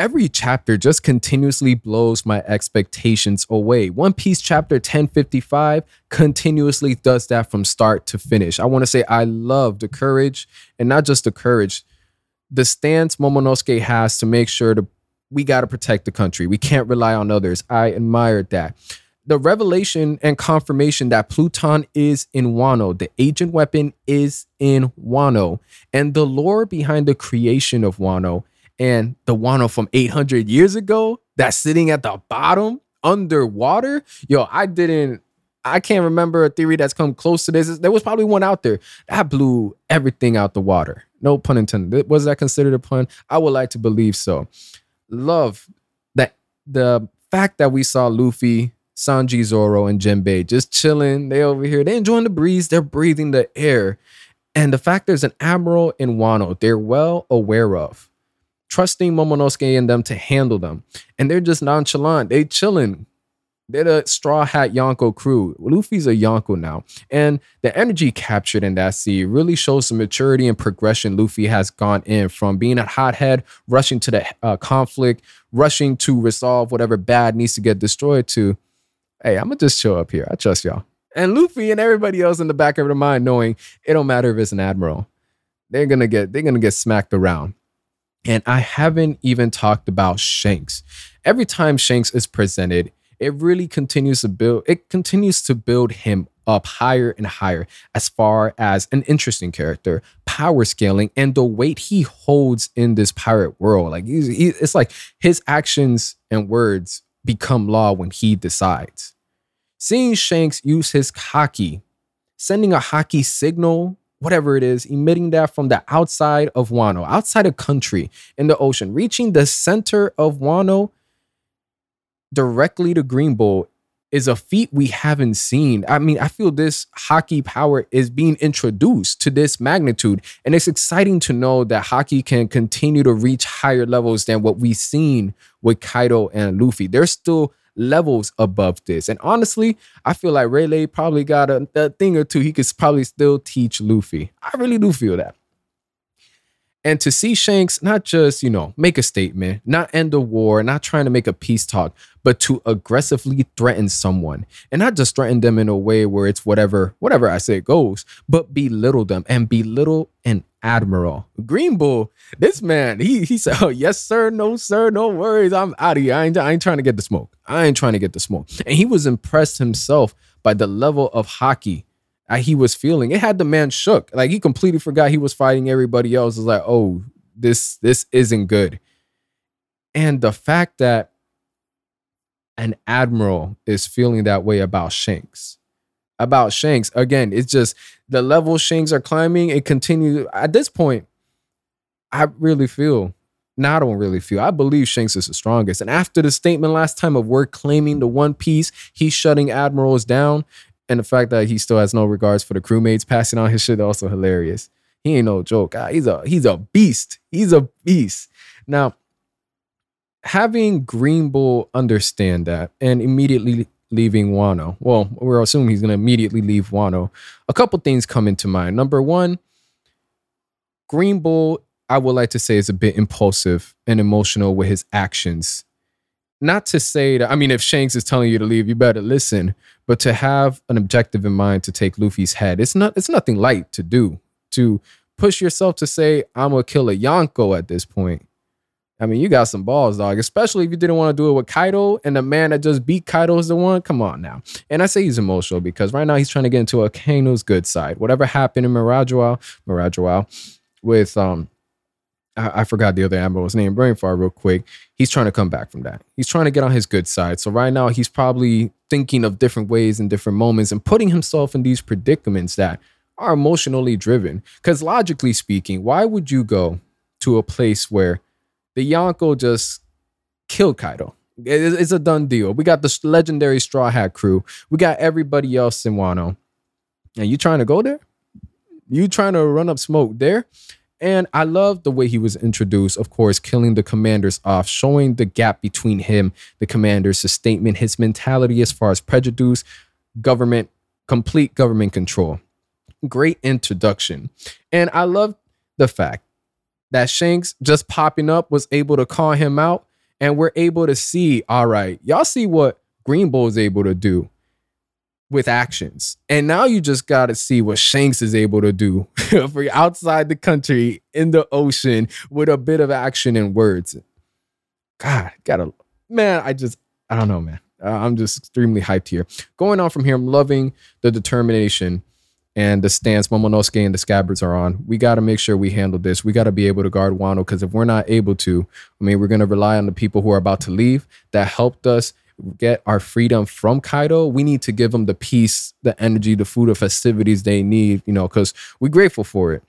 every chapter just continuously blows my expectations away. One Piece chapter 1055 continuously does that from start to finish. I want to say I love the courage and not just the courage, the stance Momonosuke has to make sure to we got to protect the country. We can't rely on others. I admired that. The revelation and confirmation that Pluton is in Wano, the ancient weapon is in Wano, and the lore behind the creation of Wano and the Wano from 800 years ago that's sitting at the bottom underwater. Yo, I didn't, I can't remember a theory that's come close to this. There was probably one out there that blew everything out the water. No pun intended. Was that considered a pun? I would like to believe so. Love that the fact that we saw Luffy, Sanji, Zoro, and Jinbei just chilling. They over here. They enjoying the breeze. They're breathing the air. And the fact there's an admiral in Wano, they're well aware of trusting Momonosuke and them to handle them. And they're just nonchalant. They chilling. They're the Straw Hat Yonko crew. Luffy's a Yonko now. And the energy captured in that scene really shows the maturity and progression Luffy has gone in from being a hothead, rushing to the uh, conflict, rushing to resolve whatever bad needs to get destroyed to, hey, I'm going to just show up here. I trust y'all. And Luffy and everybody else in the back of their mind knowing it don't matter if it's an admiral. They're gonna get they're gonna get smacked around. And I haven't even talked about Shanks. Every time Shanks is presented, it really continues to build, it continues to build him up higher and higher as far as an interesting character, power scaling, and the weight he holds in this pirate world. Like he, it's like his actions and words become law when he decides. Seeing Shanks use his haki, sending a haki signal whatever it is, emitting that from the outside of Wano, outside a country in the ocean, reaching the center of Wano directly to Green Bull is a feat we haven't seen. I mean, I feel this haki power is being introduced to this magnitude. And it's exciting to know that haki can continue to reach higher levels than what we've seen with Kaido and Luffy. There's still levels above this. And honestly, I feel like Rayleigh probably got a, a thing or two he could probably still teach Luffy. I really do feel that. And to see Shanks not just, you know, make a statement, not end a war, not trying to make a peace talk, but to aggressively threaten someone and not just threaten them in a way where it's whatever, whatever I say goes, but belittle them and belittle an admiral. Green Bull, this man, he he said, Oh, yes, sir, no, sir, no worries. I'm out of here. I ain't, I ain't trying to get the smoke. I ain't trying to get the smoke. And he was impressed himself by the level of haki he was feeling. It had the man shook. Like he completely forgot he was fighting everybody else. Was like, oh, this this isn't good. And the fact that an admiral is feeling that way about Shanks. About Shanks, again, it's just the level Shanks are climbing. It continues at this point. I really feel now I don't really feel. I believe Shanks is the strongest. And after the statement last time of we're claiming the One Piece, he's shutting admirals down and the fact that he still has no regards for the crewmates passing on his shit also hilarious. He ain't no joke. He's a he's a beast. He's a beast. Now, having Green Bull understand that and immediately leaving Wano. Well, we're assuming he's gonna immediately leave Wano. A couple things come into mind. Number one, Green Bull, I would like to say, is a bit impulsive and emotional with his actions not to say that I mean if Shanks is telling you to leave, you better listen, but to have an objective in mind to take Luffy's head, it's not it's nothing light to do. To push yourself to say I'm gonna kill a Yonko at this point. I mean, you got some balls, dog. Especially if you didn't want to do it with Kaido and the man that just beat Kaido is the one. Come on now. And I say he's emotional because right now he's trying to get into Akainu's good side. Whatever happened in Mirajuau, Mirajuau, with um I, I forgot the other admiral's name, brain far real quick. He's trying to come back from that. He's trying to get on his good side. So right now he's probably thinking of different ways and different moments and putting himself in these predicaments that are emotionally driven. Because logically speaking, why would you go to a place where the Yonko just killed Kaido? It's a done deal. We got the legendary Straw Hat crew. We got everybody else in Wano. And you trying to go there? You trying to run up smoke there? And I love the way he was introduced, of course, killing the commanders off, showing the gap between him, the commanders, his statement, his mentality as far as prejudice, government, complete government control. Great introduction. And I love the fact that Shanks just popping up was able to call him out And we're able to see, all right, y'all see what Green Bull is able to do with actions. And now you just got to see what Shanks is able to do for outside the country in the ocean with a bit of action and words. God, gotta, man, I just, I don't know, man. Uh, I'm just extremely hyped here. Going on from here, I'm loving the determination and the stance Momonosuke and the scabbards are on. We got to make sure we handle this. We got to be able to guard Wano because if we're not able to, I mean, we're going to rely on the people who are about to leave that helped us get our freedom from Kaido, we need to give them the peace, the energy, the food, the festivities they need, you know, because we're grateful for it.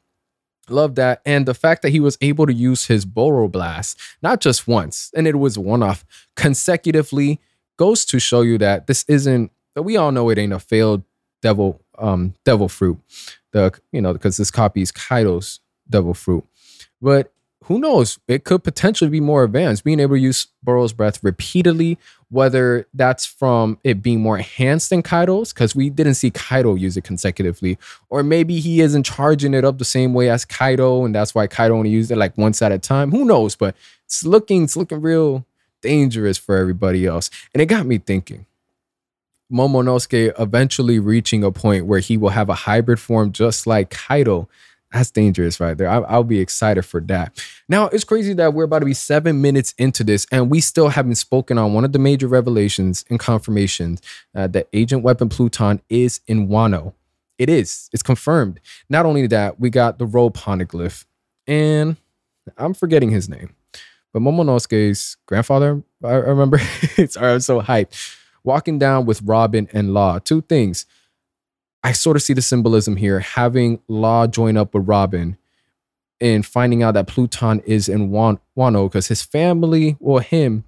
Love that. And the fact that he was able to use his Boro Blast, not just once, and it was one off consecutively, goes to show you that this isn't, that we all know it ain't a failed devil, um, devil fruit. The, you know, because this copy is Kaido's devil fruit. But who knows? It could potentially be more advanced, being able to use Burrow's breath repeatedly, whether that's from it being more enhanced than Kaido's, because we didn't see Kaido use it consecutively, or maybe he isn't charging it up the same way as Kaido, and that's why Kaido only used it like once at a time. Who knows? But it's looking, it's looking real dangerous for everybody else. And it got me thinking. Momonosuke eventually reaching a point where he will have a hybrid form just like Kaido that's dangerous right there. I, will be excited for that. Now, it's crazy that we're about to be seven minutes into this and we still haven't spoken on one of the major revelations and confirmations uh, that Ancient Weapon Pluton is in Wano. It is. It's confirmed. Not only that, we got the road poneglyph, and I'm forgetting his name, but Momonosuke's grandfather, I remember. Sorry, I'm so hyped. Walking down with Robin and Law. Two things. I sort of see the symbolism here, having Law join up with Robin and finding out that Pluton is in Wano because his family, well, him,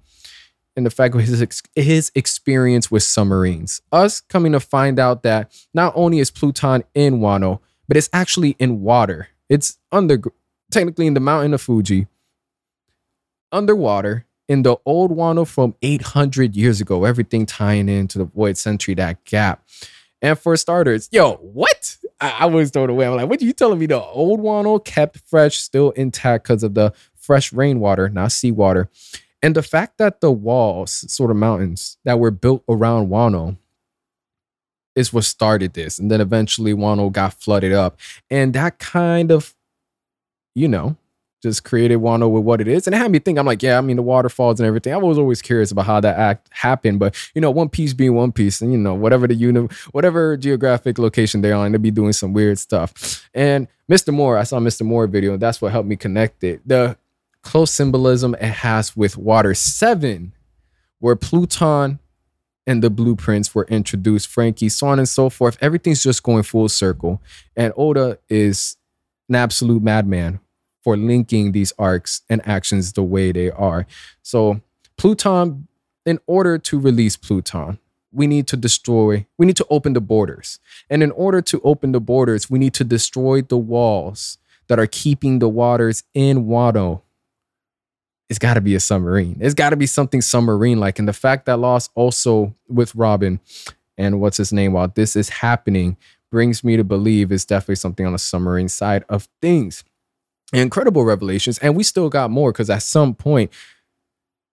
and the fact of his ex- his experience with submarines. Us coming to find out that not only is Pluton in Wano, but it's actually in water. It's under, technically in the mountain of Fuji, underwater in the old Wano from 800 years ago. Everything tying into the Void Century, that gap. And for starters, yo, what? I, I was thrown away. I'm like, what are you telling me? The old Wano kept fresh, still intact because of the fresh rainwater, not seawater. And the fact that the walls, sort of mountains that were built around Wano, is what started this. And then eventually Wano got flooded up. And that kind of, you know, just created Wano with what it is. And it had me think, I'm like, yeah, I mean, the waterfalls and everything. I was always curious about how that act happened. But, you know, One Piece being One Piece and, you know, whatever the unit, whatever geographic location they're on, they'll be doing some weird stuff. And Mr. Moore, I saw Mr. Moore video. And that's what helped me connect it. The close symbolism it has with Water 7, where Pluton and the blueprints were introduced, Franky, so on and so forth. Everything's just going full circle. And Oda is an absolute madman for linking these arcs and actions the way they are. So, Pluton, in order to release Pluton, we need to destroy, we need to open the borders. And in order to open the borders, we need to destroy the walls that are keeping the waters in Wano. It's got to be a submarine. It's got to be something submarine like. And the fact that Law's also with Robin and what's his name while this is happening brings me to believe it's definitely something on the submarine side of things incredible revelations. And we still got more because at some point,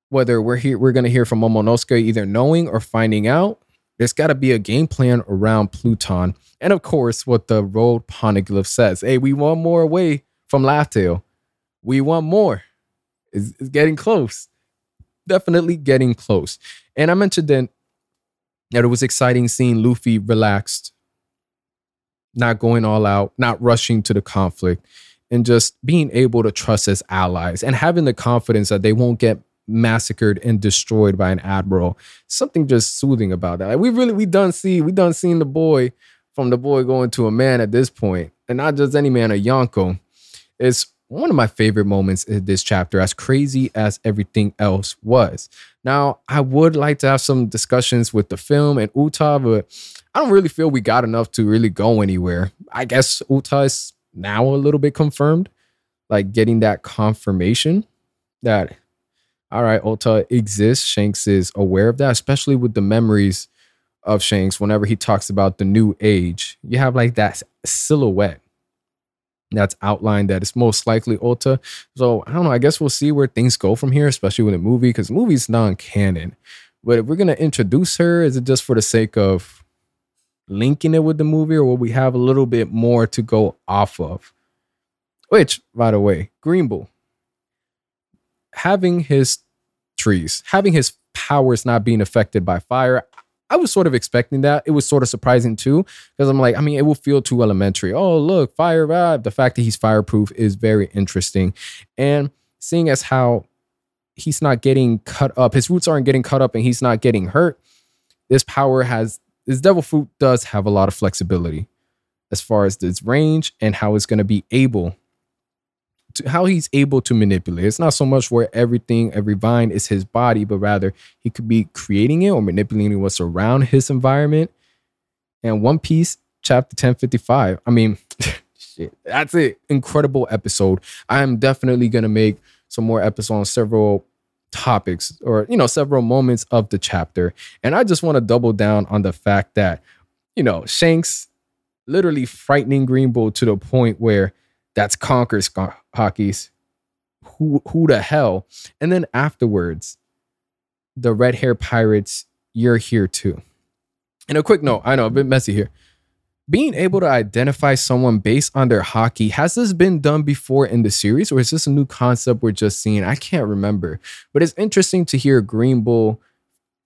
whether we're here, we're gonna hear from Momonosuke either knowing or finding out. There's got to be a game plan around Pluton, and of course, what the road poneglyph says. Hey, we want more away from Laugh We want more. It's, it's getting close. Definitely getting close. And I mentioned then that it was exciting seeing Luffy relaxed, not going all out, not rushing to the conflict and just being able to trust his allies and having the confidence that they won't get massacred and destroyed by an admiral. Something just soothing about that. Like we really we done see we done seen the boy from the boy going to a man at this point, and not just any man, a Yonko. It's one of my favorite moments in this chapter, as crazy as everything else was. Now, I would like to have some discussions with the film and Uta, but I don't really feel we got enough to really go anywhere. I guess Uta is now a little bit confirmed, like getting that confirmation that all right, Uta exists. Shanks is aware of that, especially with the memories of Shanks. Whenever he talks about the new age, you have like that silhouette that's outlined that it's most likely Uta. So I don't know. I guess we'll see where things go from here, especially with the movie, because the movie's non-canon. But if we're gonna introduce her, is it just for the sake of linking it with the movie, or will we have a little bit more to go off of? Which, by the way, Green Bull having his trees, having his powers not being affected by fire, I was sort of expecting that. It was sort of surprising too, because I'm like, I mean, it will feel too elementary. Oh, look, fire vibe. The fact that he's fireproof is very interesting. And seeing as how he's not getting cut up, his roots aren't getting cut up and he's not getting hurt, this power has, this devil fruit does have a lot of flexibility as far as its range and how it's going to be able to how he's able to manipulate. It's not so much where everything, every vine is his body, but rather he could be creating it or manipulating what's around his environment. And One Piece, chapter 1055. I mean, shit, that's an incredible episode. I am definitely gonna make some more episodes on several topics or you know several moments of the chapter. And I just want to double down on the fact that, you know, Shanks literally frightening Green Bull to the point where that's Conqueror's Haki's. Who who the hell? And then afterwards, the red hair pirates, you're here too. And a quick note, I know a bit messy here. Being able to identify someone based on their haki, has this been done before in the series, or is this a new concept we're just seeing? I can't remember. But it's interesting to hear Green Bull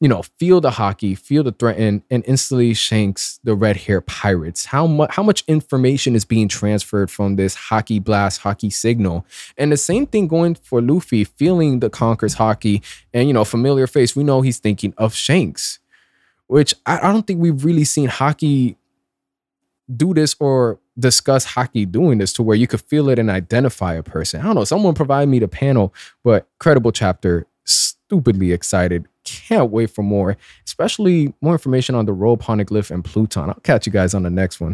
you know, feel the haki, feel the threat, and, instantly shanks the red hair pirates. How much how much information is being transferred from this haki blast, haki signal? And the same thing going for Luffy, feeling the Conqueror's haki and you know, familiar face. We know he's thinking of Shanks, which I, I don't think we've really seen Haki do this or discuss haki doing this to where you could feel it and identify a person. I don't know. Someone provide me the panel, but credible chapter. Stupidly excited can't wait for more, especially more information on the Road Poneglyph and Pluton. I'll catch you guys on the next one.